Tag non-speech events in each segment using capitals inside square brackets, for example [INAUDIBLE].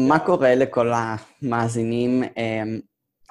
מה קורה לכל המאזינים? אמ,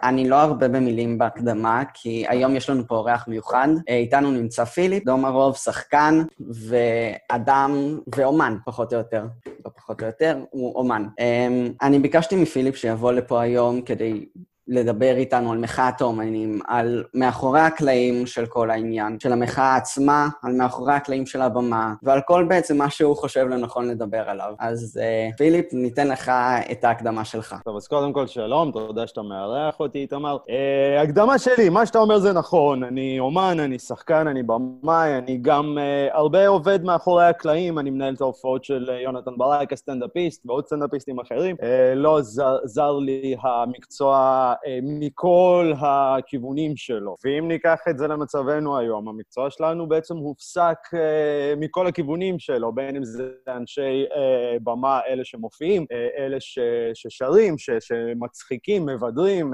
אני לא הרבה במילים בהקדמה, כי היום יש לנו פה אורח מיוחד. אה, איתנו נמצא פיליפ דומרוב, שחקן ואדם ואומן, פחות או יותר. לא פחות או יותר, הוא אומן. אמ, אני ביקשתי מפיליפ שיבוא לפה היום כדי לדבר איתנו על מחאת האומנים, על מאחורי הקלעים של כל העניין, של המחאה עצמה, על מאחורי הקלעים של הבמה, ועל כל בעצם מה שהוא חושב לנכון לדבר עליו. אז uh, פיליפ, ניתן לך את ההקדמה שלך. טוב, אז קודם כל שלום, תודה שאתה מארח אותי, איתמר. Uh, הקדמה שלי, מה שאתה אומר זה נכון. אני אומן, אני שחקן, אני במאי, אני גם uh, הרבה עובד מאחורי הקלעים, אני מנהל את ההופעות של יונתן ברק, הסטנדאפיסט, ועוד סטנדאפיסטים אחרים. Uh, לא זר, זר לי המקצוע אה, מכל הכיוונים שלו. ואם ניקח את זה למצבנו היום, המקצוע שלנו בעצם הופסק אה, מכל הכיוונים שלו, בין אם זה אנשי אה, במה, אלה שמופיעים, אלה ש, ששרים, ש, שמצחיקים, מבדרים,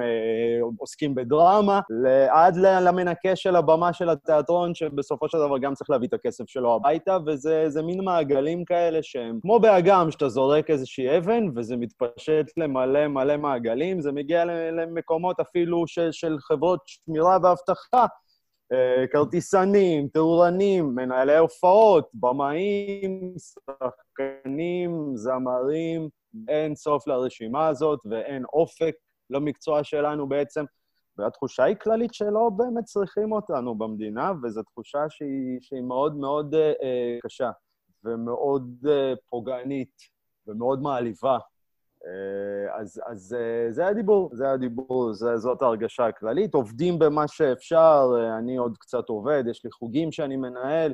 עוסקים בדרמה, עד למנקה של הבמה של התיאטרון, שבסופו של דבר גם צריך להביא את הכסף שלו הביתה, וזה מין מעגלים כאלה שהם כמו באגם, שאתה זורק איזושהי אבן, וזה מתפשט למלא מלא מעגלים, זה מגיע למקומות אפילו של, של חברות שמירה ואבטחה, אה, כרטיסנים, תאורנים, מנהלי הופעות, במאים, שחקנים, זמרים, אין סוף לרשימה הזאת ואין אופק למקצוע שלנו בעצם. והתחושה היא כללית שלא באמת צריכים אותנו במדינה, וזו תחושה שהיא, שהיא מאוד מאוד אה, קשה ומאוד אה, פוגענית ומאוד מעליבה. אה, אז, אז אה, זה הדיבור, זה הדיבור, זה, זאת ההרגשה הכללית. עובדים במה שאפשר, אה, אני עוד קצת עובד, יש לי חוגים שאני מנהל,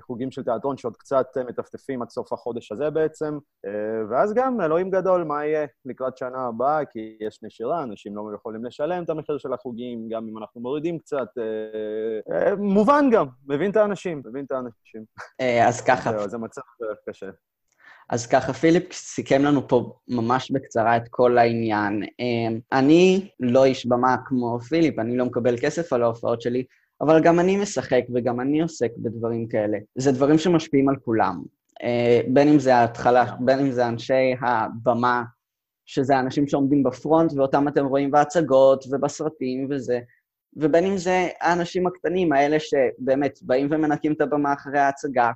חוגים של תיאטרון שעוד קצת מטפטפים עד סוף החודש הזה בעצם, ואז גם, אלוהים גדול, מה יהיה לקראת שנה הבאה, כי יש נשירה, אנשים לא יכולים לשלם את המחיר של החוגים, גם אם אנחנו מורידים קצת. מובן גם, מבין את האנשים, מבין את האנשים. אז ככה. זה מצב קשה. אז ככה, פיליפ סיכם לנו פה ממש בקצרה את כל העניין. אמ, אני לא איש במה כמו פיליפ, אני לא מקבל כסף על ההופעות שלי, אבל גם אני משחק וגם אני עוסק בדברים כאלה. זה דברים שמשפיעים על כולם. אה, בין אם זה ההתחלה, בין אם זה אנשי הבמה, שזה האנשים שעומדים בפרונט ואותם אתם רואים בהצגות ובסרטים וזה, ובין אם זה האנשים הקטנים, האלה שבאמת באים ומנקים את הבמה אחרי ההצגה,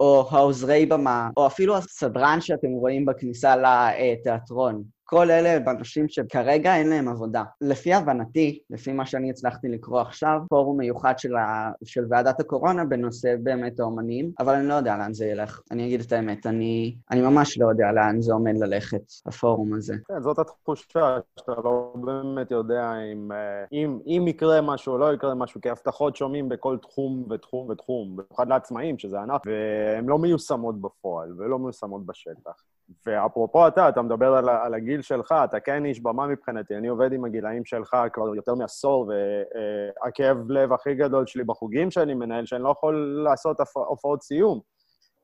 או העוזרי במה, או אפילו הסדרן שאתם רואים בכניסה לתיאטרון. כל אלה הם אנשים שכרגע אין להם עבודה. לפי הבנתי, לפי מה שאני הצלחתי לקרוא עכשיו, פורום מיוחד של, ה... של ועדת הקורונה בנושא באמת האומנים, אבל אני לא יודע לאן זה ילך. אני אגיד את האמת, אני, אני ממש לא יודע לאן זה עומד ללכת, הפורום הזה. כן, זאת התחושה, שאתה לא באמת יודע אם, אה, אם, אם יקרה משהו או לא יקרה משהו, כי הבטחות שומעים בכל תחום ותחום ותחום, במיוחד לעצמאים, שזה ענף, והן לא מיושמות בפועל ולא מיושמות בשטח. ואפרופו אתה, אתה מדבר על, על הגיל שלך, אתה כן איש במה מבחינתי, אני עובד עם הגילאים שלך כבר יותר מעשור, והכאב לב הכי גדול שלי בחוגים שאני מנהל, שאני לא יכול לעשות הופעות סיום.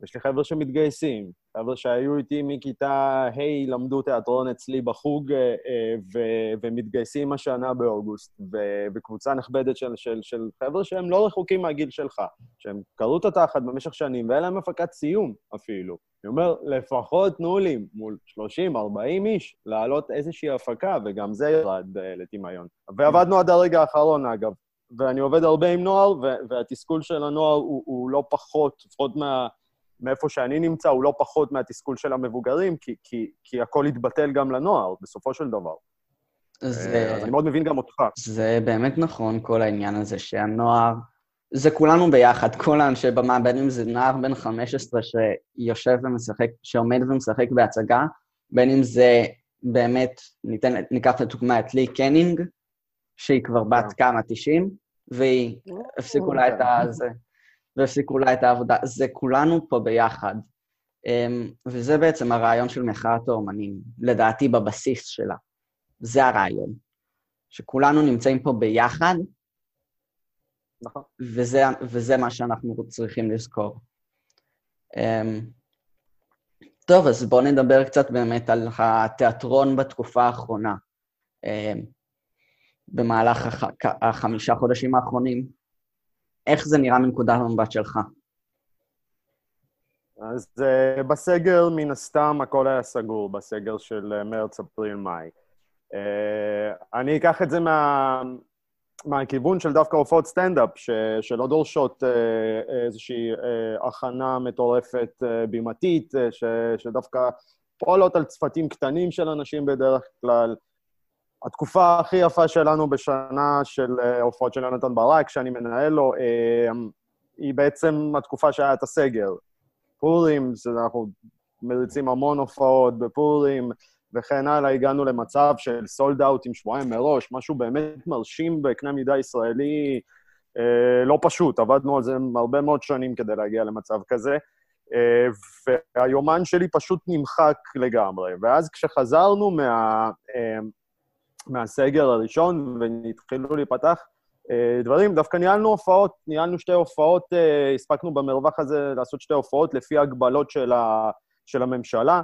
יש לי חבר'ה שמתגייסים, חבר'ה שהיו איתי מכיתה ה' למדו תיאטרון אצלי בחוג אה, אה, ו- ומתגייסים השנה באוגוסט, ובקבוצה נכבדת של, של, של חבר'ה שהם לא רחוקים מהגיל שלך, שהם קראו את התחת במשך שנים ואין להם הפקת סיום אפילו. אני אומר, לפחות תנו לי מול 30-40 איש לעלות איזושהי הפקה, וגם זה ירד אה, לטמיון. ועבדנו עד הרגע האחרון, אגב. ואני עובד הרבה עם נוער, והתסכול של הנוער הוא, הוא לא פחות, לפחות מה... מאיפה שאני נמצא, הוא לא פחות מהתסכול של המבוגרים, כי, כי, כי הכל יתבטל גם לנוער, בסופו של דבר. זה... אה, אז אני מאוד מבין גם אותך. זה באמת נכון, כל העניין הזה שהנוער... זה כולנו ביחד, כל האנשי במה, בין אם זה נער בן 15 שיושב ומשחק, שעומד ומשחק בהצגה, בין אם זה באמת, ניתן, ניקח לדוגמה את לי קנינג, שהיא כבר בת. כמה, 90, והיא, הפסיקו לה את הזה. והפסיקו לה את העבודה. זה כולנו פה ביחד. אמ, וזה בעצם הרעיון של מחאת האומנים, לדעתי בבסיס שלה. זה הרעיון. שכולנו נמצאים פה ביחד, נכון. וזה, וזה מה שאנחנו צריכים לזכור. אמ, טוב, אז בואו נדבר קצת באמת על התיאטרון בתקופה האחרונה. אמ, במהלך הח... החמישה חודשים האחרונים, איך זה נראה מנקודת המבט שלך? אז uh, בסגר, מן הסתם, הכל היה סגור, בסגר של מרץ, אפריל, מאי. Uh, אני אקח את זה מה, מהכיוון של דווקא הופעות סטנדאפ, ש, שלא דורשות uh, איזושהי uh, הכנה מטורפת uh, בימתית, uh, ש, שדווקא פועלות על צפתים קטנים של אנשים בדרך כלל. התקופה הכי יפה שלנו בשנה של uh, הופעות של יונתן ברק, שאני מנהל לו, uh, היא בעצם התקופה שהיה את הסגר. פורים, אנחנו מריצים המון הופעות בפורים, וכן הלאה, הגענו למצב של סולד אאוט עם שבועיים מראש, משהו באמת מרשים בקנה מידה ישראלי אה, לא פשוט. עבדנו על זה הרבה מאוד שנים כדי להגיע למצב כזה, אה, והיומן שלי פשוט נמחק לגמרי. ואז כשחזרנו מה, אה, מהסגר הראשון והתחילו להיפתח אה, דברים, דווקא ניהלנו הופעות, ניהלנו שתי הופעות, אה, הספקנו במרווח הזה לעשות שתי הופעות לפי הגבלות של, ה, של הממשלה,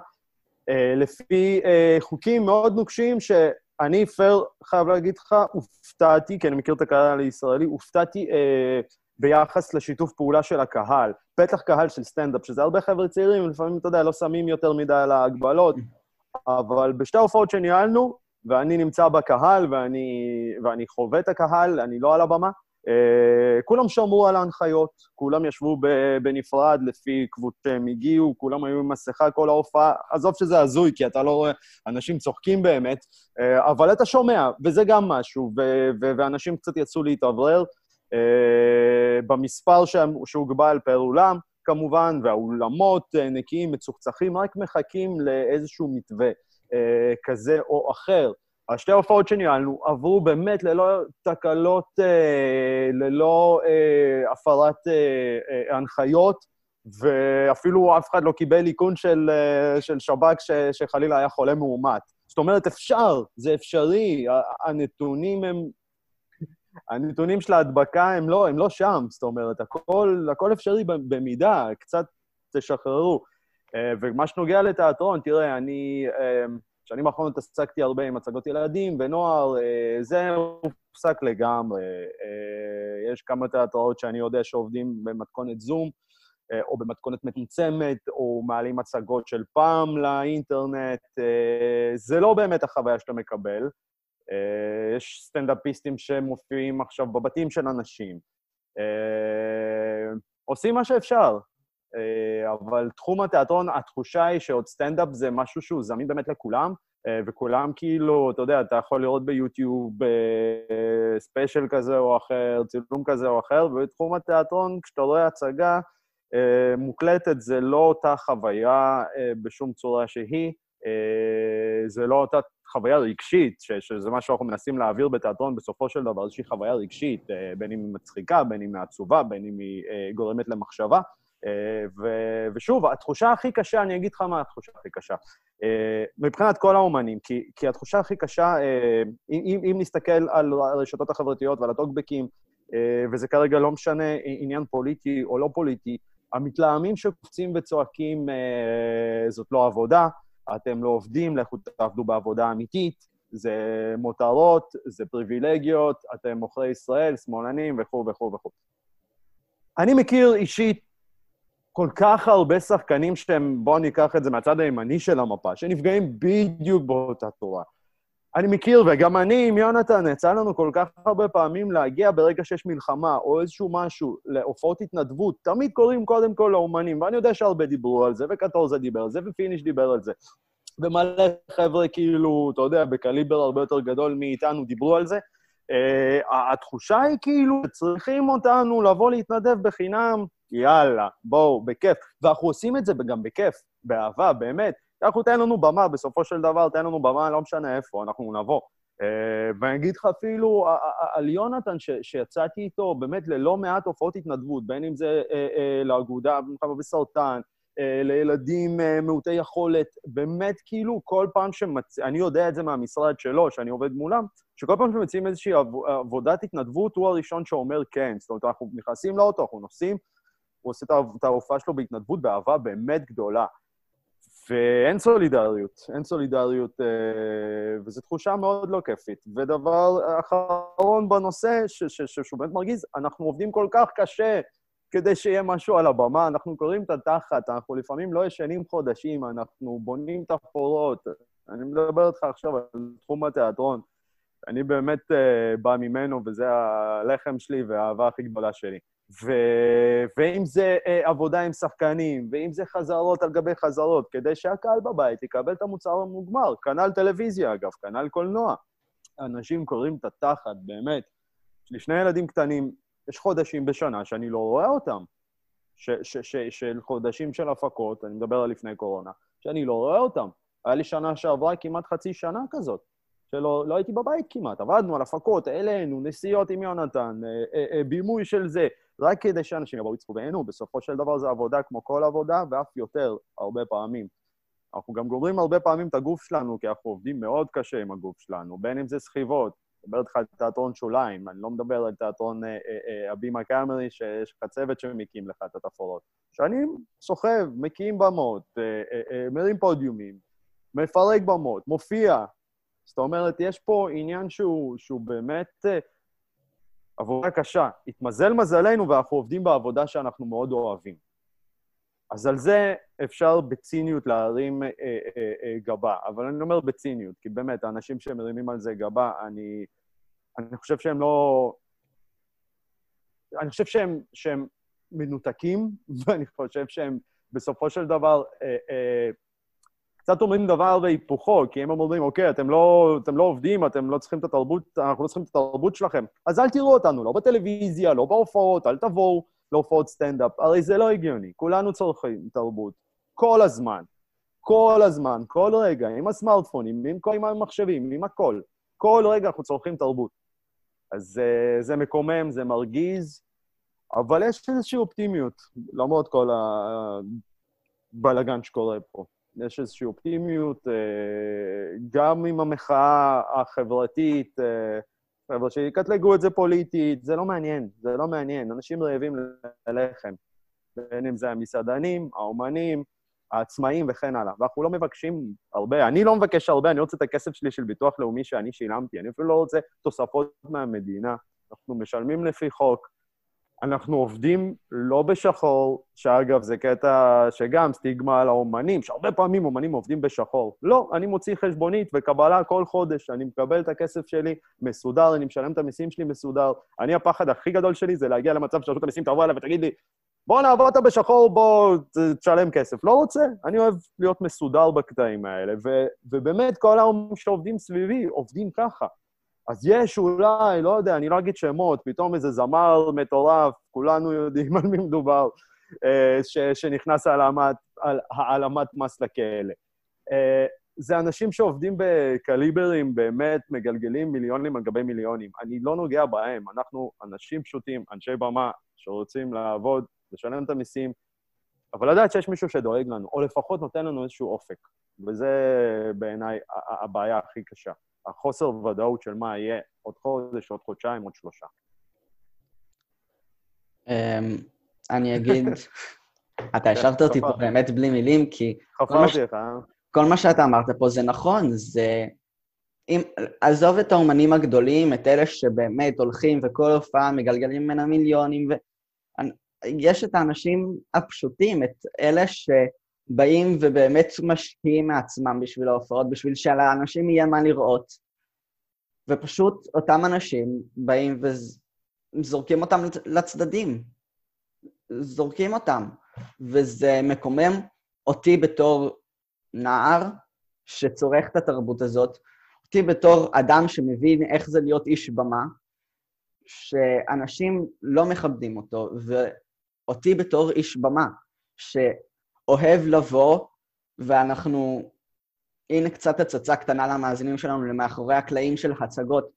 אה, לפי חוקים מאוד נוקשים שאני, פר, חייב להגיד לך, הופתעתי, כי אני מכיר את הקהל הישראלי, הופתעתי ביחס לשיתוף פעולה של הקהל. בטח קהל של סטנדאפ, שזה הרבה חבר'ה צעירים, לפעמים, אתה יודע, לא שמים יותר מדי על ההגבלות, אבל בשתי ההופעות שניהלנו, ואני נמצא בקהל ואני, ואני חווה את הקהל, אני לא על הבמה. Uh, כולם שמרו על ההנחיות, כולם ישבו בנפרד לפי קבוצות שהם הגיעו, כולם היו עם מסכה כל ההופעה. עזוב שזה הזוי, כי אתה לא רואה, אנשים צוחקים באמת, uh, אבל אתה שומע, וזה גם משהו, ו- ו- ואנשים קצת יצאו להתאוורר. uh, במספר שהוגבל פר אולם, כמובן, והאולמות נקיים, מצוחצחים, רק מחכים לאיזשהו מתווה. אה, כזה או אחר. השתי ההופעות שניהלנו עברו באמת ללא תקלות, אה, ללא אה, הפרת אה, אה, הנחיות, ואפילו אף אחד לא קיבל איכון של, אה, של שב"כ שחלילה היה חולה מאומת. זאת אומרת, אפשר, זה אפשרי, הנתונים הם... הנתונים של ההדבקה הם לא, הם לא שם, זאת אומרת, הכל, הכל אפשרי במידה, קצת תשחררו. אה, ומה שנוגע לתיאטרון, תראה, אני... אה, שנים האחרונות עסקתי הרבה עם הצגות ילדים ונוער, אה, זה הופסק לגמרי. יש כמה תיאטראות שאני יודע שעובדים במתכונת זום, או במתכונת מצומצמת, או מעלים הצגות של פעם לאינטרנט. זה לא באמת החוויה שאתה מקבל. יש סטנדאפיסטים שמופיעים עכשיו בבתים של אנשים. עושים מה שאפשר, אבל תחום התיאטרון, התחושה היא שעוד סטנדאפ זה משהו שהוא זמין באמת לכולם, אה, וכולם כאילו, אתה יודע, אתה יכול לראות ביוטיוב special כזה או אחר, צילום כזה או אחר, ובתחום התיאטרון, כשאתה רואה הצגה אה, מוקלטת, זה לא אותה חוויה בשום צורה שהיא. זה לא אותה חוויה רגשית, שזה מה שאנחנו מנסים להעביר בתיאטרון בסופו של דבר, איזושהי חוויה רגשית, בין אם היא מצחיקה, בין אם היא עצובה, בין אם היא גורמת למחשבה. אה, ו- ושוב, התחושה הכי קשה, אני אגיד לך מה התחושה הכי קשה. אה, מבחינת כל האומנים, כי, כי התחושה הכי קשה, אה, אם, אם נסתכל על הרשתות החברתיות ועל הטוקבקים, וזה כרגע לא משנה עניין פוליטי או לא פוליטי, המתלהמים שקופצים וצועקים, זאת לא עבודה, אתם לא עובדים, לכו תעבדו בעבודה אמיתית, זה מותרות, זה פריבילגיות, אתם מוכרי ישראל, שמאלנים וכו' וכו' וכו'. אני מכיר אישית כל כך הרבה שחקנים שהם, בואו ניקח את זה מהצד הימני של המפה, שנפגעים בדיוק באותה תורה. אני מכיר, וגם אני עם יונתן, יצא לנו כל כך הרבה פעמים להגיע ברגע שיש מלחמה או איזשהו משהו להופעות התנדבות, תמיד קוראים קודם כל לאומנים, ואני יודע שהרבה דיברו על זה, וקטורזה דיבר על זה, ופיניש דיבר על זה. ומלא חבר'ה כאילו, אתה יודע, בקליבר הרבה יותר גדול מאיתנו דיברו על זה. Uh, התחושה היא כאילו, צריכים אותנו לבוא להתנדב בחינם, יאללה, בואו, בכיף. ואנחנו עושים את זה גם בכיף, באהבה, באמת. אנחנו, תן לנו במה, בסופו של דבר, תן לנו במה, לא משנה איפה, אנחנו נבוא. Uh, ואני אגיד לך אפילו על יונתן, שיצאתי איתו באמת ללא מעט הופעות התנדבות, בין אם זה uh, uh, לאגודה במלחמה בסרטן, uh, לילדים uh, מעוטי יכולת, באמת כאילו כל פעם שמצ... אני יודע את זה מהמשרד שלו, שאני עובד מולם, שכל פעם שמציעים איזושהי עבודת התנדבות, הוא הראשון שאומר כן. זאת אומרת, אנחנו נכנסים לאוטו, אנחנו נוסעים, הוא עושה את ההופעה שלו בהתנדבות באהבה באמת גדולה. ואין סולידריות, אין סולידריות, אה, וזו תחושה מאוד לא כיפית. ודבר אחרון בנושא, שהוא באמת מרגיז, אנחנו עובדים כל כך קשה כדי שיהיה משהו על הבמה. אנחנו קוראים את התחת, אנחנו לפעמים לא ישנים חודשים, אנחנו בונים את החורות. אני מדבר איתך עכשיו על תחום התיאטרון. אני באמת uh, בא ממנו, וזה הלחם שלי והאהבה הכי גדולה שלי. ו... ואם זה uh, עבודה עם שחקנים, ואם זה חזרות על גבי חזרות, כדי שהקהל בבית יקבל את המוצר המוגמר. כנ"ל טלוויזיה, אגב, כנ"ל קולנוע. אנשים קוראים את התחת, באמת. יש לי שני ילדים קטנים, יש חודשים בשנה שאני לא רואה אותם. ש, ש, ש, של חודשים של הפקות, אני מדבר על לפני קורונה, שאני לא רואה אותם. היה לי שנה שעברה כמעט חצי שנה כזאת, שלא לא הייתי בבית כמעט. עבדנו על הפקות, העלינו, נסיעות עם יונתן, אה, אה, אה, בימוי של זה, רק כדי שאנשים יבואו יצפו בעינו. בסופו של דבר זה עבודה כמו כל עבודה, ואף יותר, הרבה פעמים. אנחנו גם גומרים הרבה פעמים את הגוף שלנו, כי אנחנו עובדים מאוד קשה עם הגוף שלנו, בין אם זה סחיבות, אני מדבר איתך על תיאטרון שוליים, אני לא מדבר על תיאטרון אה, אה, אה, הבימה קאמרי, שיש לך צוות שמקים לך את התפאורות. שאני סוחב, מקים במות, אה, אה, אה, מרים פודיומים, מפרק במות, מופיע. זאת אומרת, יש פה עניין שהוא, שהוא באמת אה, עבודה קשה. התמזל מזלנו ואנחנו עובדים בעבודה שאנחנו מאוד אוהבים. אז על זה אפשר בציניות להרים אה, אה, אה, גבה, אבל אני אומר בציניות, כי באמת, האנשים שמרימים על זה גבה, אני, אני חושב שהם לא... אני חושב שהם, שהם מנותקים, [LAUGHS] ואני חושב שהם בסופו של דבר אה, אה, קצת אומרים דבר והיפוכו, כי הם אומרים, אוקיי, אתם לא, אתם לא עובדים, אתם לא צריכים את התרבות, אנחנו לא צריכים את התרבות שלכם, אז אל תראו אותנו, לא בטלוויזיה, לא בהופעות, אל תבואו. להופעות סטנדאפ. הרי זה לא הגיוני, כולנו צורכים תרבות. כל הזמן. כל הזמן, כל רגע, עם הסמארטפונים, עם, עם המחשבים, עם הכל. כל רגע אנחנו צורכים תרבות. אז uh, זה מקומם, זה מרגיז, אבל יש איזושהי אופטימיות, למרות כל הבלגן שקורה פה. יש איזושהי אופטימיות, uh, גם עם המחאה החברתית, חבר'ה, שיקטלגו את זה פוליטית, זה לא מעניין, זה לא מעניין. אנשים רעבים ללחם, בין אם זה המסעדנים, האומנים, העצמאים וכן הלאה. ואנחנו לא מבקשים הרבה, אני לא מבקש הרבה, אני רוצה את הכסף שלי של ביטוח לאומי שאני שילמתי, אני אפילו לא רוצה תוספות מהמדינה. אנחנו משלמים לפי חוק, אנחנו עובדים לא בשחור, שאגב, זה קטע שגם סטיגמה על האומנים, שהרבה פעמים אומנים עובדים בשחור. לא, אני מוציא חשבונית וקבלה כל חודש, אני מקבל את הכסף שלי מסודר, אני משלם את המיסים שלי מסודר. אני, הפחד הכי גדול שלי זה להגיע למצב שרשות המיסים תבוא אליי ותגיד לי, בוא נעבוד בשחור, בוא תשלם כסף. לא רוצה, אני אוהב להיות מסודר בקטעים האלה, ו- ובאמת כל האומנים שעובדים סביבי עובדים ככה. אז יש אולי, לא יודע, אני לא אגיד שמות, פתאום איזה זמר מטורף, כולנו יודעים על מי מדובר, אה, ש, שנכנס העלמת, על העלמת מס לכלא. אה, זה אנשים שעובדים בקליברים, באמת מגלגלים מיליונים על גבי מיליונים. אני לא נוגע בהם, אנחנו אנשים פשוטים, אנשי במה, שרוצים לעבוד, לשלם את המיסים, אבל לדעת שיש מישהו שדואג לנו, או לפחות נותן לנו איזשהו אופק. וזה בעיניי הבעיה הכי קשה. החוסר ודאות של מה יהיה עוד חודש, עוד חודשיים, עוד שלושה. אמ, אני אגיד, [LAUGHS] אתה השארת אותי פה באמת בלי מילים, כי... חפרתי לך, אה? כל מה שאתה אמרת פה זה נכון, זה... אם, עזוב את האומנים הגדולים, את אלה שבאמת הולכים וכל הופעה מגלגלים ממנה מיליונים, ו... יש את האנשים הפשוטים, את אלה ש... באים ובאמת משקיעים מעצמם בשביל ההופעות, בשביל שלאנשים יהיה מה לראות. ופשוט אותם אנשים באים וזורקים אותם לצדדים. זורקים אותם. וזה מקומם אותי בתור נער שצורך את התרבות הזאת, אותי בתור אדם שמבין איך זה להיות איש במה, שאנשים לא מכבדים אותו, ואותי בתור איש במה, ש... אוהב לבוא, ואנחנו... הנה קצת הצצה קטנה למאזינים שלנו למאחורי הקלעים של הצגות.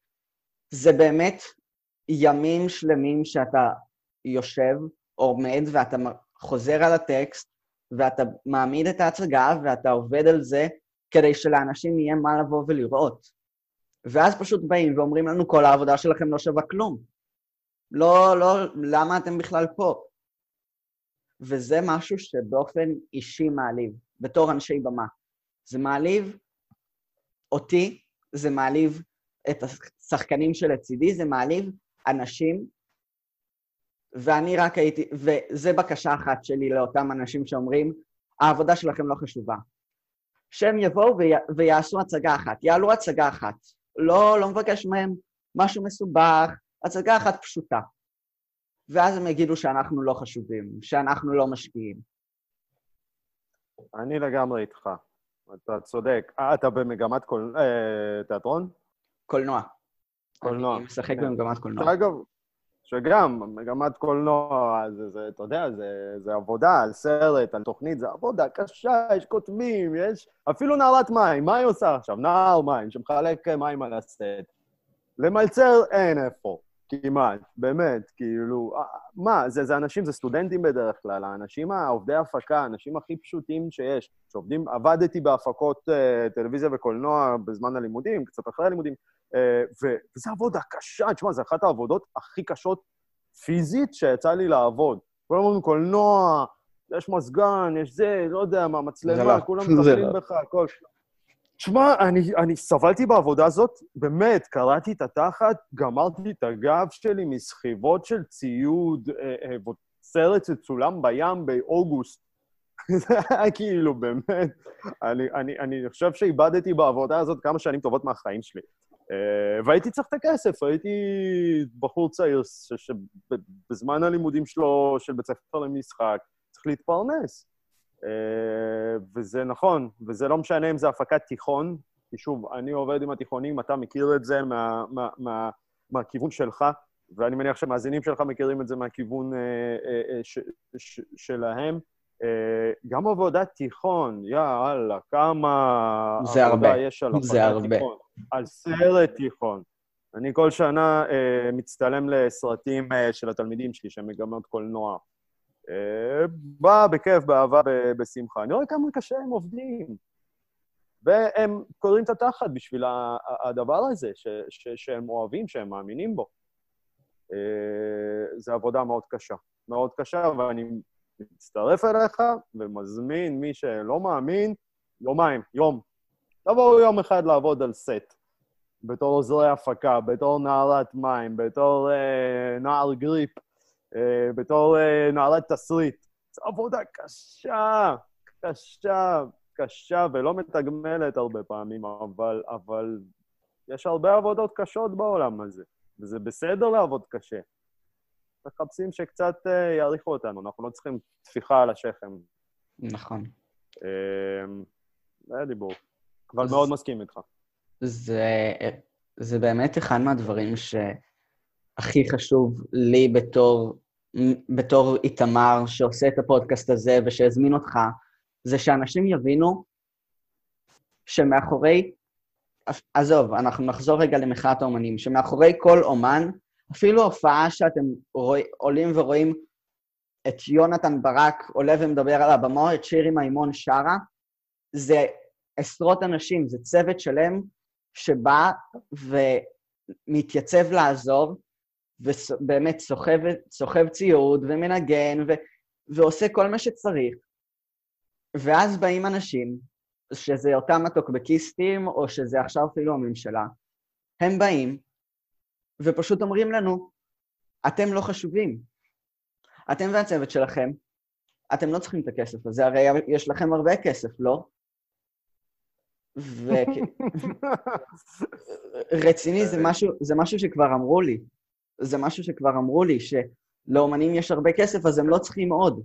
זה באמת ימים שלמים שאתה יושב, עומד, ואתה חוזר על הטקסט, ואתה מעמיד את ההצגה, ואתה עובד על זה כדי שלאנשים יהיה מה לבוא ולראות. ואז פשוט באים ואומרים לנו, כל העבודה שלכם לא שווה כלום. לא, לא, למה אתם בכלל פה? וזה משהו שבאופן אישי מעליב, בתור אנשי במה. זה מעליב אותי, זה מעליב את השחקנים שלצידי, זה מעליב אנשים ואני רק הייתי, וזה בקשה אחת שלי לאותם אנשים שאומרים, העבודה שלכם לא חשובה. שהם יבואו ויה, ויעשו הצגה אחת, יעלו הצגה אחת. לא, לא מבקש מהם משהו מסובך, הצגה אחת פשוטה. ואז הם יגידו שאנחנו לא חשובים, שאנחנו לא משקיעים. אני לגמרי איתך. אתה צודק. אה, אתה במגמת קול... אה, תיאטרון? קולנוע. קולנוע. אני משחק כן. במגמת קולנוע. אגב, שגם, מגמת קולנוע, זה, זה, אתה יודע, זה, זה עבודה על סרט, על תוכנית, זה עבודה קשה, יש כותבים, יש... אפילו נערת מים, מה היא עושה עכשיו? נער מים שמחלק מים על הסט. למלצר אין איפה. כמעט, באמת, כאילו, אה, מה, זה, זה אנשים, זה סטודנטים בדרך כלל, האנשים העובדי הפקה, האנשים הכי פשוטים שיש, שעובדים, עבדתי בהפקות uh, טלוויזיה וקולנוע בזמן הלימודים, קצת אחרי הלימודים, uh, וזו עבודה קשה, תשמע, זו אחת העבודות הכי קשות פיזית שיצא לי לעבוד. כולם אומרים קולנוע, יש מזגן, יש זה, לא יודע מה, מצלמה, כולם מטפלים. בך, הכל. תשמע, אני, אני סבלתי בעבודה הזאת, באמת, קראתי את התחת, גמרתי את הגב שלי מסחיבות של ציוד, אה, אה, סרט שצולם בים באוגוסט. זה [LAUGHS] היה כאילו, באמת, אני, אני, אני חושב שאיבדתי בעבודה הזאת כמה שנים טובות מהחיים שלי. אה, והייתי צריך את הכסף, הייתי בחור צעיר שבזמן הלימודים שלו, של בית ספר למשחק, צריך להתפרנס. אה, וזה נכון, וזה לא משנה אם זה הפקת תיכון, כי שוב, אני עובד עם התיכונים, אתה מכיר את זה מה, מה, מה, מהכיוון שלך, ואני מניח שהמאזינים שלך מכירים את זה מהכיוון אה, אה, ש, ש, שלהם. גם עבודת תיכון, יאללה, כמה זה הרבה, יש על עבודת תיכון. על סרט תיכון. אני כל שנה אה, מצטלם לסרטים אה, של התלמידים שלי, שהם מגמות קולנוע. בא בכיף, באהבה, בשמחה. אני רואה כמה קשה הם עובדים. והם קוראים את התחת בשביל הדבר הזה, ש, ש, שהם אוהבים, שהם מאמינים בו. אה, זו עבודה מאוד קשה. מאוד קשה, ואני מצטרף אליך ומזמין מי שלא מאמין, יומיים, יום. תבואו יום אחד לעבוד על סט. בתור עוזרי הפקה, בתור נערת מים, בתור אה, נער גריפ, בתור אה, נערת תסריט. זו עבודה קשה, קשה, קשה ולא מתגמלת הרבה פעמים, אבל, אבל יש הרבה עבודות קשות בעולם הזה, וזה בסדר לעבוד קשה. מחפשים שקצת uh, יעריכו אותנו, אנחנו לא צריכים טפיחה על השכם. נכון. זה היה דיבור, אבל מאוד מסכים איתך. זה, זה באמת אחד מהדברים שהכי חשוב לי בתור בתור איתמר שעושה את הפודקאסט הזה ושהזמין אותך, זה שאנשים יבינו שמאחורי, עזוב, אנחנו נחזור רגע למחאת האומנים, שמאחורי כל אומן, אפילו הופעה שאתם רוא, עולים ורואים את יונתן ברק עולה ומדבר על הבמה, את שירי מימון שרה, זה עשרות אנשים, זה צוות שלם שבא ומתייצב לעזור, ובאמת סוחב, סוחב ציוד ומנגן ו, ועושה כל מה שצריך. ואז באים אנשים, שזה אותם הטוקבקיסטים, או שזה עכשיו אפילו הממשלה, הם באים ופשוט אומרים לנו, אתם לא חשובים. אתם והצוות שלכם, אתם לא צריכים את הכסף הזה, הרי יש לכם הרבה כסף, לא? ו... [LAUGHS] רציני, זה משהו, זה משהו שכבר אמרו לי. זה משהו שכבר אמרו לי, שלאומנים יש הרבה כסף, אז הם לא צריכים עוד.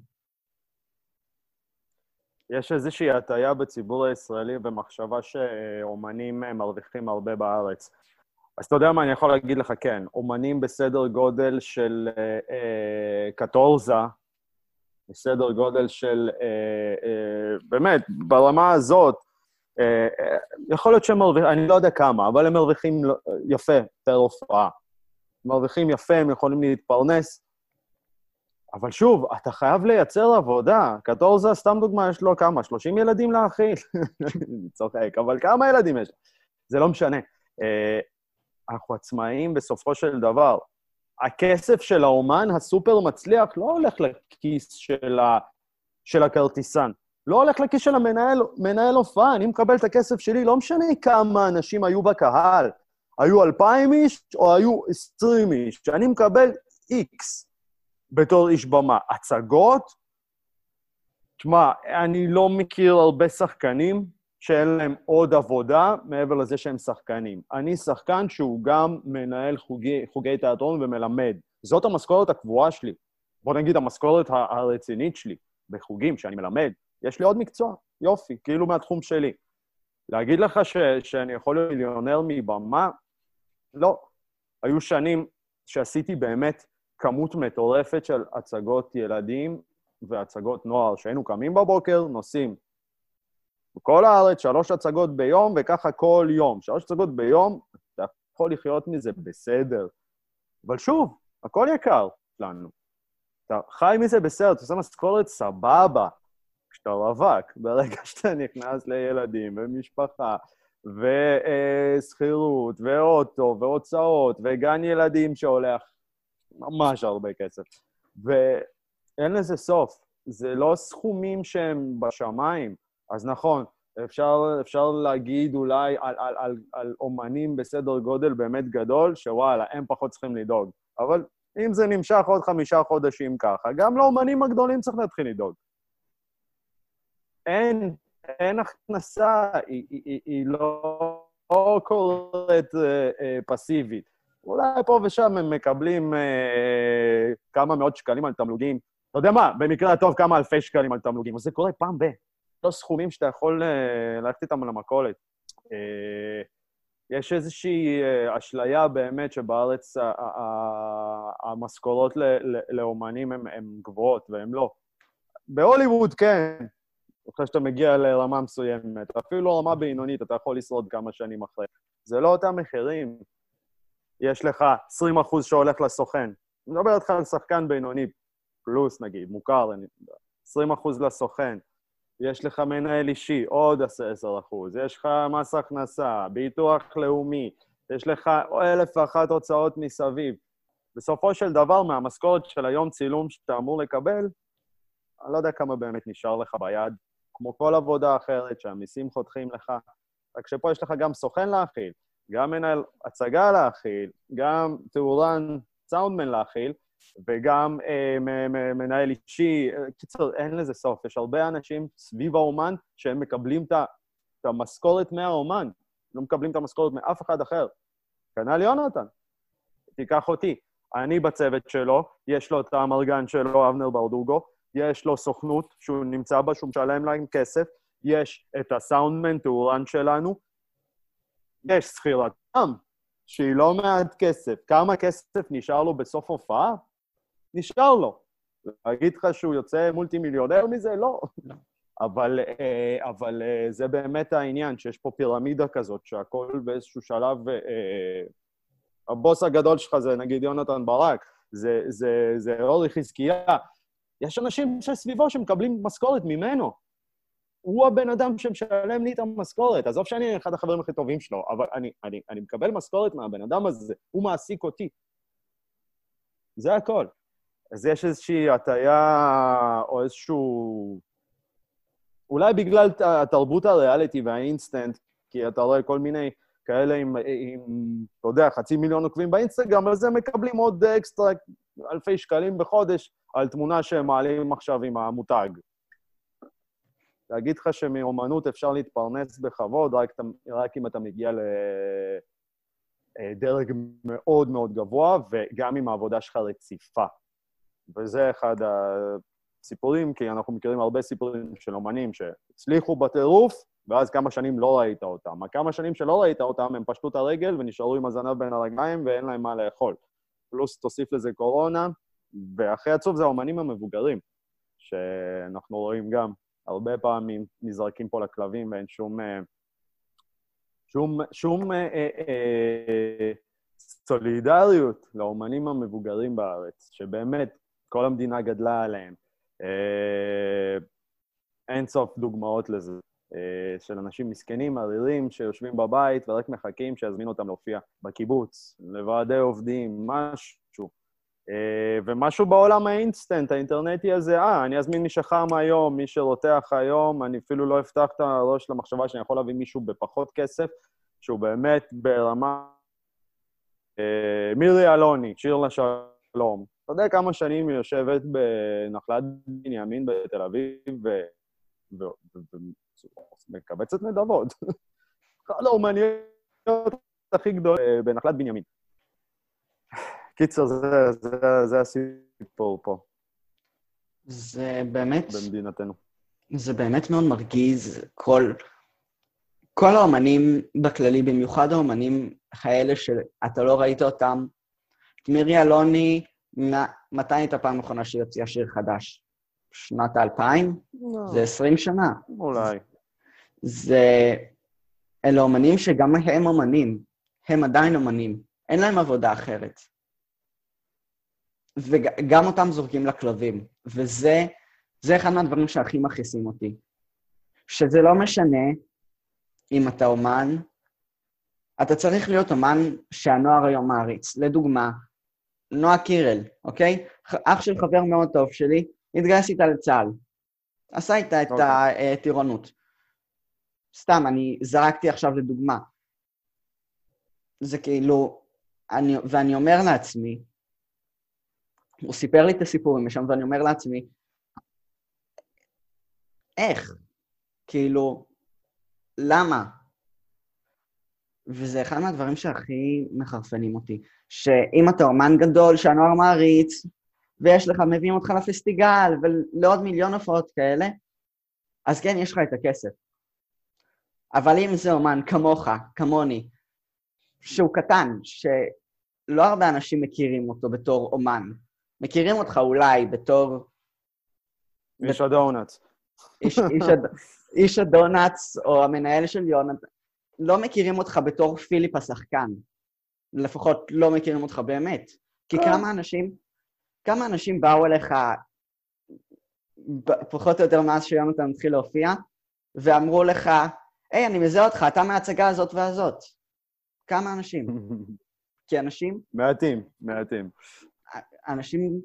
יש איזושהי הטעיה בציבור הישראלי ומחשבה שאומנים מרוויחים הרבה בארץ. אז אתה יודע מה, אני יכול להגיד לך, כן, אומנים בסדר גודל של אה, אה, קטורזה, בסדר גודל של, אה, אה, באמת, ברמה הזאת, אה, אה, יכול להיות שהם מרוויחים, אני לא יודע כמה, אבל הם מרוויחים יפה פר הופעה. מרוויחים יפה, הם יכולים להתפרנס. אבל שוב, אתה חייב לייצר עבודה. קטורזה, סתם דוגמה, יש לו כמה? 30 ילדים להאכיל? אני [LAUGHS] צוחק, אבל כמה ילדים יש? זה לא משנה. אה, אנחנו עצמאים בסופו של דבר. הכסף של האומן הסופר מצליח לא הולך לכיס של, ה, של הכרטיסן, לא הולך לכיס של המנהל הופעה, אני מקבל את הכסף שלי, לא משנה כמה אנשים היו בקהל, היו אלפיים איש או היו עשרים איש, שאני מקבל איקס. בתור איש במה. הצגות, תשמע, אני לא מכיר הרבה שחקנים שאין להם עוד עבודה מעבר לזה שהם שחקנים. אני שחקן שהוא גם מנהל חוגי, חוגי תיאטרון ומלמד. זאת המשכורת הקבועה שלי. בוא נגיד, המשכורת הרצינית שלי בחוגים שאני מלמד. יש לי עוד מקצוע, יופי, כאילו מהתחום שלי. להגיד לך ש, שאני יכול להיות מיליונר מבמה? לא. היו שנים שעשיתי באמת כמות מטורפת של הצגות ילדים והצגות נוער, שהיינו קמים בבוקר, נוסעים בכל הארץ, שלוש הצגות ביום, וככה כל יום. שלוש הצגות ביום, אתה יכול לחיות מזה בסדר. אבל שוב, הכל יקר לנו. אתה חי מזה בסדר, אתה עושה משכורת סבבה. כשאתה רווק, ברגע שאתה נכנס לילדים ומשפחה, ושכירות, ואוטו, והוצאות, וגן ילדים שהולך ממש הרבה כסף. ואין לזה סוף. זה לא סכומים שהם בשמיים. אז נכון, אפשר, אפשר להגיד אולי על, על, על, על אומנים בסדר גודל באמת גדול, שוואלה, הם פחות צריכים לדאוג. אבל אם זה נמשך עוד חמישה חודשים ככה, גם לאומנים הגדולים צריך להתחיל לדאוג. אין, אין הכנסה, היא, היא, היא, לא, לא קורית אה, אה, פסיבית. אולי פה ושם הם מקבלים אה, כמה מאות שקלים על תמלוגים. אתה יודע מה, במקרה הטוב כמה אלפי שקלים על תמלוגים, אז זה קורה פעם ב... לא סכומים שאתה יכול אה, ללכת איתם למכולת. אה, יש איזושהי אה, אשליה באמת שבארץ המשכורות לאומנים הן גבוהות, והן לא. בהוליווד כן, אחרי שאתה מגיע לרמה מסוימת, אפילו רמה בינונית, אתה יכול לשרוד כמה שנים אחרי. זה לא אותם מחירים. יש לך 20 אחוז שהולך לסוכן. אני מדבר איתך על שחקן בינוני, פלוס נגיד, מוכר, 20 אחוז לסוכן. יש לך מנהל אישי, עוד 10 אחוז, יש לך מס הכנסה, ביטוח לאומי, יש לך אלף ואחת הוצאות מסביב. בסופו של דבר, מהמשכורת של היום צילום שאתה אמור לקבל, אני לא יודע כמה באמת נשאר לך ביד, כמו כל עבודה אחרת שהמיסים חותכים לך. רק שפה יש לך גם סוכן להכיל, גם מנהל הצגה להכיל, גם תאורן סאונדמן להכיל, וגם אה, מנהל אישי. קיצור, אין לזה סוף. יש הרבה אנשים סביב האומן שהם מקבלים את המשכורת מהאומן, לא מקבלים את המשכורת מאף אחד אחר. כנ"ל יונתן, תיקח אותי. אני בצוות שלו, יש לו את האמרגן שלו, אבנר ברדוגו, יש לו סוכנות שהוא נמצא בה, שהוא משלם להם כסף, יש את הסאונדמן, תאורן שלנו, יש שכירת עם, שהיא לא מעט כסף. כמה כסף נשאר לו בסוף הופעה? נשאר לו. להגיד לך שהוא יוצא מולטי מיליונר מזה? לא. אבל, אה, אבל אה, זה באמת העניין, שיש פה פירמידה כזאת, שהכל באיזשהו שלב... אה, הבוס הגדול שלך זה נגיד יונתן ברק, זה, זה, זה אורי חזקיה. יש אנשים שסביבו שמקבלים משכורת ממנו. הוא הבן אדם שמשלם לי את המשכורת. עזוב שאני אחד החברים הכי טובים שלו, אבל אני, אני, אני מקבל משכורת מהבן אדם הזה, הוא מעסיק אותי. זה הכל. אז יש איזושהי הטיה או איזשהו... אולי בגלל התרבות הריאליטי והאינסטנט, כי אתה רואה כל מיני כאלה עם, עם, אתה יודע, חצי מיליון עוקבים באינסטגרם, אז הם מקבלים עוד אקסטרה אלפי שקלים בחודש על תמונה שהם מעלים עכשיו עם המותג. להגיד לך שמאומנות אפשר להתפרנס בכבוד, רק, רק אם אתה מגיע לדרג מאוד מאוד גבוה, וגם אם העבודה שלך רציפה. וזה אחד הסיפורים, כי אנחנו מכירים הרבה סיפורים של אומנים שהצליחו בטירוף, ואז כמה שנים לא ראית אותם. הכמה שנים שלא ראית אותם, הם פשטו את הרגל ונשארו עם הזנב בין הרגליים ואין להם מה לאכול. פלוס תוסיף לזה קורונה, והכי עצוב זה האומנים המבוגרים, שאנחנו רואים גם הרבה פעמים נזרקים פה לכלבים ואין שום... אה, שום, שום אה, אה, אה, סולידריות לאומנים המבוגרים בארץ, שבאמת כל המדינה גדלה עליהם. אה, אין סוף דוגמאות לזה, של אנשים מסכנים, ערירים, שיושבים בבית ורק מחכים שיזמינו אותם להופיע בקיבוץ, לוועדי עובדים, משהו. אה, ומשהו בעולם האינסטנט, האינטרנטי הזה, אה, אני אזמין מי שחם היום, מי שרותח היום, אני אפילו לא אפתח את הראש למחשבה שאני יכול להביא מישהו בפחות כסף, שהוא באמת ברמה... מירי אלוני, שיר לשלום. שלום. אתה יודע כמה שנים היא יושבת בנחלת בנימין בתל אביב ומקבצת נדבות. אחת האומניות הכי גדולה בנחלת בנימין. קיצר, זה, זה, זה הסיפור פה. זה באמת... במדינתנו. זה באמת מאוד מרגיז, כל, כל האומנים בכללי, במיוחד האומנים האלה שאתה לא ראית אותם. את מירי אלוני, מתי הייתה פעם אחרונה שהיא הוציאה שיר חדש? שנת האלפיים? לא. זה עשרים שנה. אולי. זה... אלה אומנים שגם הם אומנים, הם עדיין אומנים, אין להם עבודה אחרת. וגם אותם זורקים לכלבים, וזה זה אחד מהדברים שהכי מכעיסים אותי. שזה לא משנה אם אתה אומן, אתה צריך להיות אומן שהנוער היום מעריץ. לדוגמה, נועה קירל, אוקיי? אח של חבר מאוד טוב שלי, התגייס איתה לצה"ל. עשה איתה את אוקיי. הטירונות. סתם, אני זרקתי עכשיו לדוגמה. זה כאילו, אני, ואני אומר לעצמי, הוא סיפר לי את הסיפורים משם, ואני אומר לעצמי, איך? כאילו, למה? וזה אחד מהדברים שהכי מחרפנים אותי, שאם אתה אומן גדול שהנוער מעריץ, ויש לך, מביאים אותך לפסטיגל ולעוד מיליון הופעות כאלה, אז כן, יש לך את הכסף. אבל אם זה אומן כמוך, כמוני, שהוא קטן, שלא הרבה אנשים מכירים אותו בתור אומן, מכירים אותך אולי בתור... איש הדונלדס. איש, איש, הד... איש הדונלדס או המנהל של יונתן, לא מכירים אותך בתור פיליפ השחקן. לפחות לא מכירים אותך באמת. כי אה. כמה אנשים, כמה אנשים באו אליך, פחות או יותר מאז שיונתן התחיל להופיע, ואמרו לך, היי, אני מזהה אותך, אתה מההצגה הזאת והזאת. כמה אנשים? [LAUGHS] כי אנשים... מעטים, מעטים. אנשים,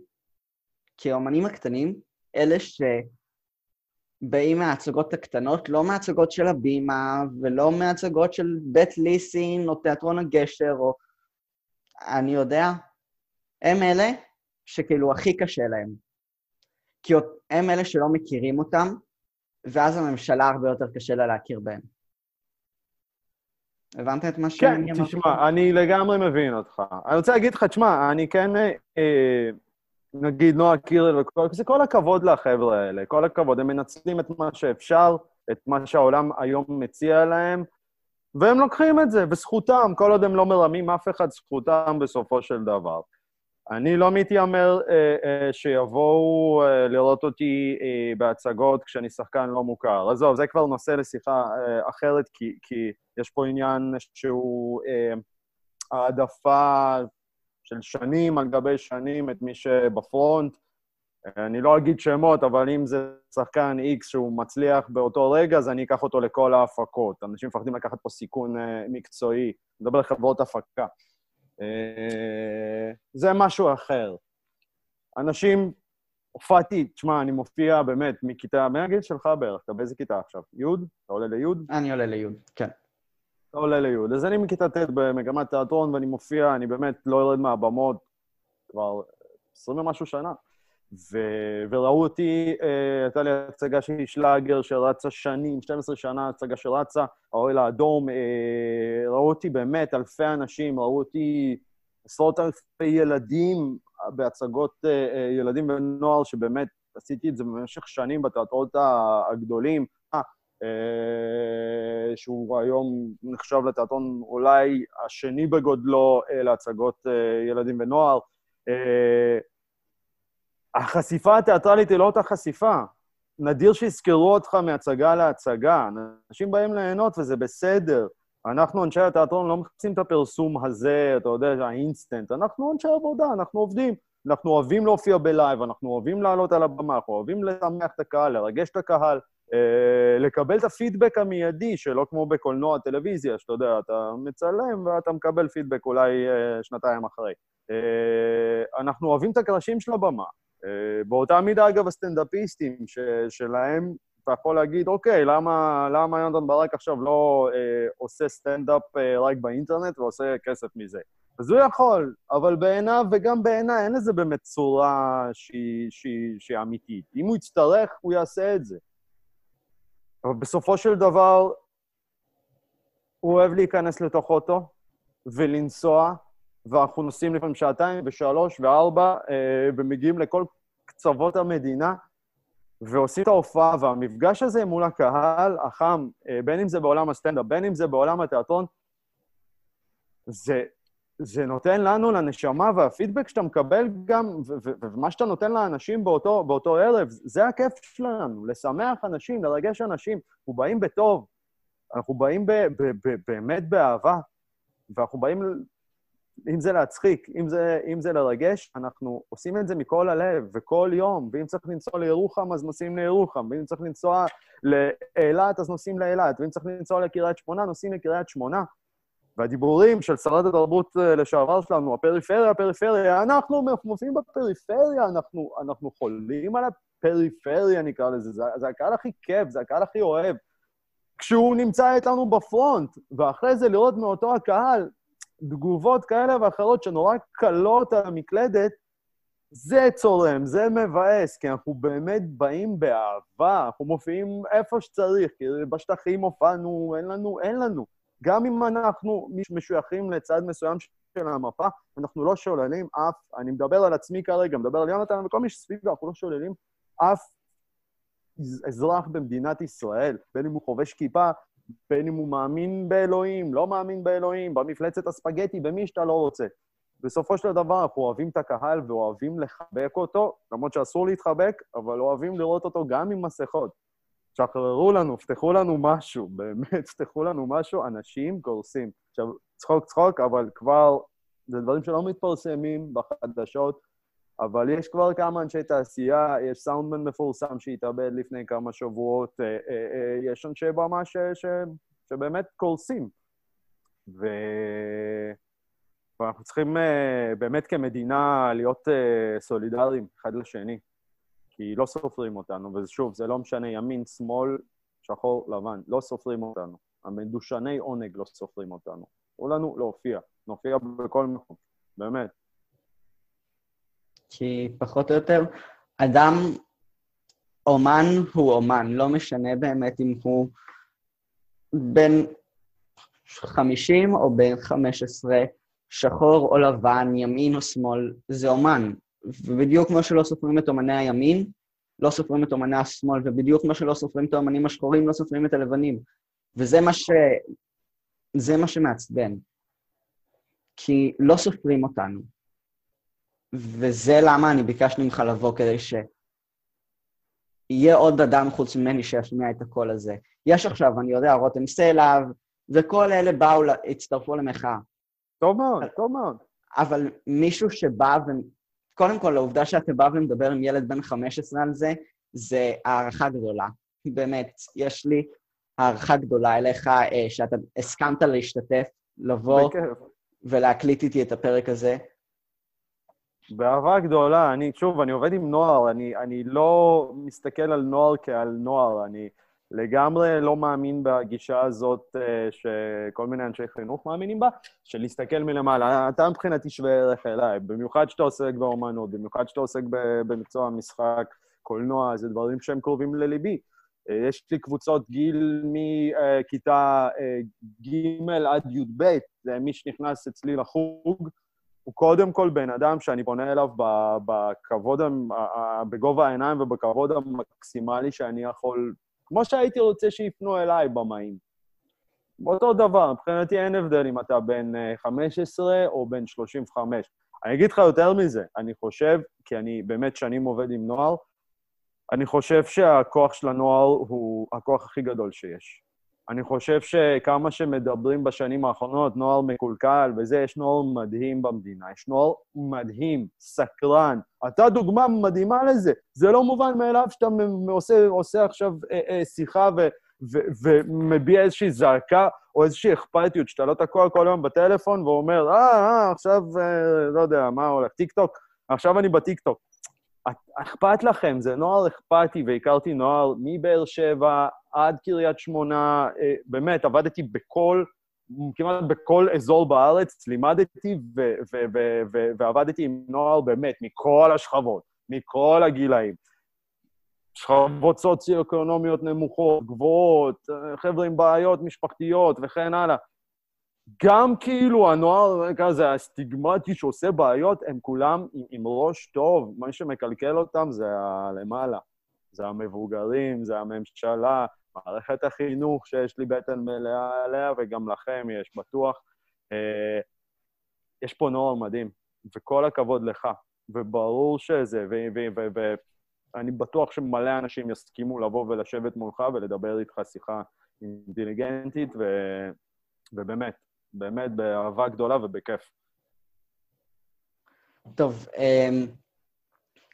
כי האומנים הקטנים, אלה שבאים מההצגות הקטנות, לא מההצגות של הבימה, ולא מההצגות של בית ליסין, או תיאטרון הגשר, או... אני יודע, הם אלה שכאילו הכי קשה להם. כי הם אלה שלא מכירים אותם, ואז הממשלה הרבה יותר קשה לה להכיר בהם. הבנת את מה שאני אמרתי? כן, תשמע, אני לגמרי מבין אותך. אני רוצה להגיד לך, תשמע, אני כן, אה, נגיד, נועה קירל וכל, זה כל הכבוד לחבר'ה האלה, כל הכבוד. הם מנצלים את מה שאפשר, את מה שהעולם היום מציע להם, והם לוקחים את זה, וזכותם, כל עוד הם לא מרמים אף אחד, זכותם בסופו של דבר. אני לא מתיימר אה, אה, שיבואו אה, לראות אותי אה, בהצגות כשאני שחקן לא מוכר. עזוב, זה כבר נושא לשיחה אה, אחרת, כי, כי יש פה עניין שהוא אה, העדפה של שנים על גבי שנים את מי שבפרונט. אני לא אגיד שמות, אבל אם זה שחקן X שהוא מצליח באותו רגע, אז אני אקח אותו לכל ההפקות. אנשים מפחדים לקחת פה סיכון אה, מקצועי. אני מדבר על חברות הפקה. אה, זה משהו אחר. אנשים, הופעתי, תשמע, אני מופיע באמת מכיתה, מה הגיל שלך בערך? אתה באיזה כיתה עכשיו? י'? אתה עולה לי'? אני עולה לי', כן. אתה עולה לי'. אז אני מכיתה ט' במגמת תיאטרון, ואני מופיע, אני באמת לא יורד מהבמות כבר עשרים ומשהו שנה. ו... וראו אותי, אה, הייתה לי הצגה של שלאגר שרצה שנים, 12 שנה, הצגה שרצה, האוהל האדום, אה, ראו אותי באמת, אלפי אנשים, ראו אותי עשרות אלפי ילדים בהצגות אה, ילדים ונוער, שבאמת עשיתי את זה במשך שנים בתיאטרות הגדולים. שהוא היום נחשב לתיאטרון אולי השני בגודלו להצגות ילדים ונוער. החשיפה התיאטרלית היא לא אותה חשיפה. נדיר שיזכרו אותך מהצגה להצגה. אנשים באים ליהנות וזה בסדר. אנחנו, אנשי התיאטרון, לא מחפשים את הפרסום הזה, אתה יודע, האינסטנט. אנחנו אנשי עבודה, אנחנו עובדים. אנחנו אוהבים להופיע ב live, אנחנו אוהבים לעלות על הבמה, אנחנו אוהבים לשמח את הקהל, לרגש את הקהל, אה, לקבל את הפידבק המיידי, שלא כמו בקולנוע טלוויזיה, שאתה יודע, אתה מצלם ואתה מקבל פידבק אולי אה, שנתיים אחרי. אה, אנחנו אוהבים את הקרשים של הבמה, באותה מידה, אגב, הסטנדאפיסטים, ש, שלהם אתה יכול להגיד, אוקיי, למה, למה יונתן ברק עכשיו לא אה, עושה סטנדאפ אה, רק באינטרנט ועושה כסף מזה? אז הוא יכול, אבל בעיניו וגם בעיניי אין לזה באמת צורה שהיא, שהיא, שהיא אמיתית. אם הוא יצטרך, הוא יעשה את זה. אבל בסופו של דבר, הוא אוהב להיכנס לתוך אוטו ולנסוע, ואנחנו נוסעים לפעמים שעתיים ושלוש וארבע, אה, ומגיעים לכל קצוות המדינה, ועושים את ההופעה, והמפגש הזה מול הקהל החם, אה, בין אם זה בעולם הסטנדאפ, בין אם זה בעולם התיאטרון, זה, זה נותן לנו, לנשמה, והפידבק שאתה מקבל גם, ומה שאתה נותן לאנשים באותו, באותו ערב, זה הכיף שלנו, לשמח אנשים, לרגש אנשים. אנחנו באים בטוב, אנחנו באים באמת באהבה, ואנחנו באים, אם זה להצחיק, אם זה, אם זה לרגש, אנחנו עושים את זה מכל הלב, וכל יום, ואם צריך לנסוע לירוחם, אז נוסעים לירוחם, ואם צריך לנסוע לאילת, אז נוסעים לאילת, ואם צריך לנסוע לקריית שמונה, נוסעים לקריית שמונה. והדיבורים של שרת התרבות אה, לשעבר שלנו, הפריפריה, הפריפריה, אנחנו מופיעים בפריפריה, אנחנו, אנחנו חולים על הפריפריה, נקרא לזה, זה, זה הקהל הכי כיף, זה הקהל הכי אוהב. כשהוא נמצא איתנו בפרונט, ואחרי זה לראות מאותו הקהל תגובות כאלה ואחרות שנורא קלות על המקלדת, זה צורם, זה מבאס, כי אנחנו באמת באים באהבה, אנחנו מופיעים איפה שצריך, כי בשטחים הופענו, אין לנו, אין לנו. גם אם אנחנו משויכים לצד מסוים של המפה, אנחנו לא שוללים אף, אני מדבר על עצמי כרגע, מדבר על יונתן וכל מי שסביבו, אנחנו לא שוללים אף אזרח במדינת ישראל, בין אם הוא חובש כיפה, בין אם הוא מאמין באלוהים, לא מאמין באלוהים, במפלצת הספגטי, במי שאתה לא רוצה. בסופו של דבר אנחנו אוהבים את הקהל ואוהבים לחבק אותו, למרות שאסור להתחבק, אבל אוהבים לראות אותו גם עם מסכות. שחררו לנו, פתחו לנו משהו, [LAUGHS] באמת, פתחו לנו משהו, אנשים קורסים. עכשיו, צחוק צחוק, אבל כבר, זה דברים שלא מתפרסמים בחדשות, אבל יש כבר כמה אנשי תעשייה, יש סאונדמן מפורסם שהתאבד לפני כמה שבועות, אה, אה, אה, יש אנשי במה ש, ש, שבאמת קורסים. ו... ואנחנו צריכים באמת כמדינה להיות סולידריים אחד לשני. כי לא סופרים אותנו, ושוב, זה לא משנה ימין, שמאל, שחור, לבן, לא סופרים אותנו. המדושני עונג לא סופרים אותנו. תנו לנו להופיע, נופיע בכל מקום, באמת. כי פחות או יותר, אדם, אומן הוא אומן, לא משנה באמת אם הוא בן 50 או בן 15, שחור או לבן, ימין או שמאל, זה אומן. ובדיוק כמו שלא סופרים את אומני הימין, לא סופרים את אומני השמאל, ובדיוק כמו שלא סופרים את האומנים השחורים, לא סופרים את הלבנים. וזה מה ש... זה מה שמעצבן. כי לא סופרים אותנו. וזה למה אני ביקשתי ממך לבוא, כדי שיהיה עוד אדם חוץ ממני שישמיע את הקול הזה. יש עכשיו, אני יודע, רותם סלע, וכל אלה באו, הצטרפו למחאה. טוב מאוד, טוב מאוד. אבל מישהו שבא ו... קודם כל, העובדה שאתה בא ומדבר עם ילד בן 15 על זה, זה הערכה גדולה. באמת, יש לי הערכה גדולה אליך, אה, שאתה הסכמת להשתתף, לבוא ולהקליט איתי את הפרק הזה. באהבה גדולה. אני, שוב, אני עובד עם נוער, אני, אני לא מסתכל על נוער כעל נוער, אני לגמרי לא מאמין בגישה הזאת אה, שכל מיני אנשי חינוך מאמינים בה, של להסתכל מלמעלה. אתה מבחינתי שווה ערך אליי, במיוחד שאתה עוסק באומנות, במיוחד שאתה עוסק במקצוע המשחק, קולנוע, זה דברים שהם קרובים לליבי. אה, יש לי קבוצות גיל מכיתה אה, ג' עד י"ב, מי שנכנס אצלי לחוג, הוא קודם כל בן אדם שאני פונה אליו בכבוד, בגובה העיניים ובכבוד המקסימלי שאני יכול, כמו שהייתי רוצה שיפנו אליי במאים. אותו דבר, מבחינתי אין הבדל אם אתה בן 15 אה, או בן 35. אני אגיד לך יותר מזה, אני חושב, כי אני באמת שנים עובד עם נוער, אני חושב שהכוח של הנוער הוא הכוח הכי גדול שיש. אני חושב שכמה שמדברים בשנים האחרונות, נוער מקולקל וזה, יש נוער מדהים במדינה. יש נוער מדהים, סקרן. אתה דוגמה מדהימה לזה. זה לא מובן מאליו שאתה עושה, עושה עכשיו אה, אה, שיחה ו, ו, ומביע איזושהי זעקה או איזושהי אכפתיות, שאתה לא תקוע כל היום בטלפון ואומר, אה, אה, עכשיו, אה, לא יודע, מה הולך, טיקטוק? עכשיו אני בטיקטוק. אכפת לכם, זה נוער אכפתי, והכרתי נוער מבאר שבע עד קריית שמונה, אה, באמת, עבדתי בכל כמעט בכל אזור בארץ לימדתי ו- ו- ו- ו- ועבדתי עם נוער באמת מכל השכבות, מכל הגילאים. שכבות סוציו-אקונומיות נמוכות, גבוהות, חבר'ה עם בעיות משפחתיות וכן הלאה. גם כאילו הנוער כזה הסטיגמטי שעושה בעיות, הם כולם עם, עם ראש טוב, מה שמקלקל אותם זה הלמעלה. זה המבוגרים, זה הממשלה, מערכת החינוך שיש לי בטן מלאה עליה, וגם לכם יש, בטוח. אה, יש פה נוער מדהים, וכל הכבוד לך. וברור שזה, ואני בטוח שמלא אנשים יסכימו לבוא ולשבת מולך ולדבר איתך שיחה אינטליגנטית, ובאמת, באמת באהבה גדולה ובכיף. טוב, אמ,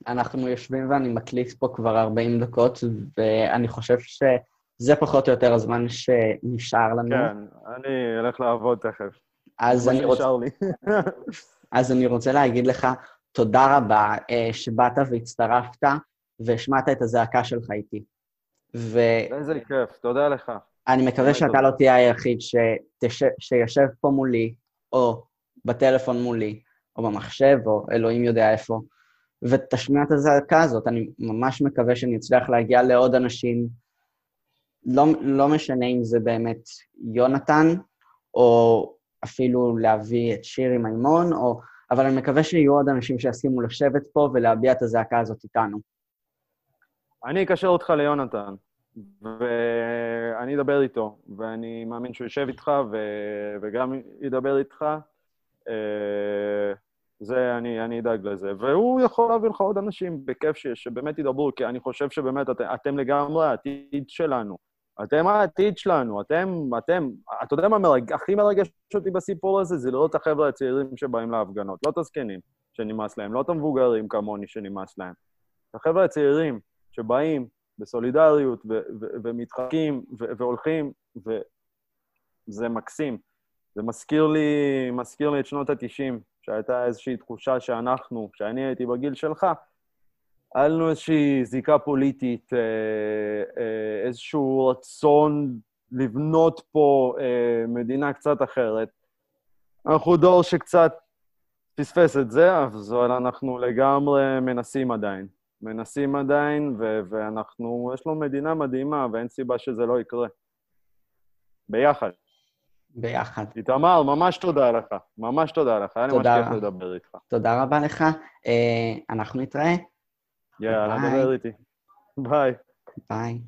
אנחנו יושבים ואני מקליט פה כבר 40 דקות, ואני חושב שזה פחות או יותר הזמן שנשאר לנו. כן, אני אלך לעבוד תכף. אז אני רוצה... [LAUGHS] אז אני רוצה להגיד לך תודה רבה אה, שבאת והצטרפת והשמעת את הזעקה שלך איתי. ו... איזה כיף, תודה לך. אני מקווה שאתה. לא תהיה היחיד. שיושב פה מולי, או בטלפון מולי, או במחשב, או אלוהים יודע איפה, ותשמיע את הזעקה הזאת. אני ממש מקווה שאני אצליח להגיע לעוד אנשים, לא, לא משנה אם זה באמת יונתן, או אפילו להביא את שירי מימון, או... אבל אני מקווה שיהיו עוד אנשים שיסכימו לשבת פה ולהביע את הזעקה הזאת איתנו. אני אקשר אותך ליונתן, ואני אדבר איתו, ואני מאמין שהוא יושב איתך ו... וגם ידבר איתך. אה, זה, אני, אני אדאג לזה. והוא יכול להביא לך עוד אנשים בכיף ש, שבאמת ידברו, כי אני חושב שבאמת את, אתם לגמרי העתיד שלנו. אתם העתיד שלנו, אתם, אתם, אתה יודע מה מרג, הכי מרגש אותי בסיפור הזה? זה לראות את החבר'ה הצעירים שבאים להפגנות, לא את הזקנים שנמאס להם, לא את המבוגרים כמוני שנמאס להם. את החבר'ה הצעירים שבאים בסולידריות ו- ו- ומתחקים ו- והולכים, וזה מקסים. זה מזכיר לי, מזכיר לי את שנות ה-90, שהייתה איזושהי תחושה שאנחנו, כשאני הייתי בגיל שלך, היה לנו איזושהי זיקה פוליטית, אה, אה, איזשהו רצון לבנות פה אה, מדינה קצת אחרת. אנחנו דור שקצת פספס את זה, אבל אנחנו לגמרי מנסים עדיין. מנסים עדיין, ו- ואנחנו, יש לנו מדינה מדהימה, ואין סיבה שזה לא יקרה. ביחד. ביחד. איתמר, ממש תודה לך. ממש תודה לך. היה לי ממש כיף לדבר איתך. תודה רבה לך. אנחנו נתראה. יאללה, דבר איתי. ביי. ביי.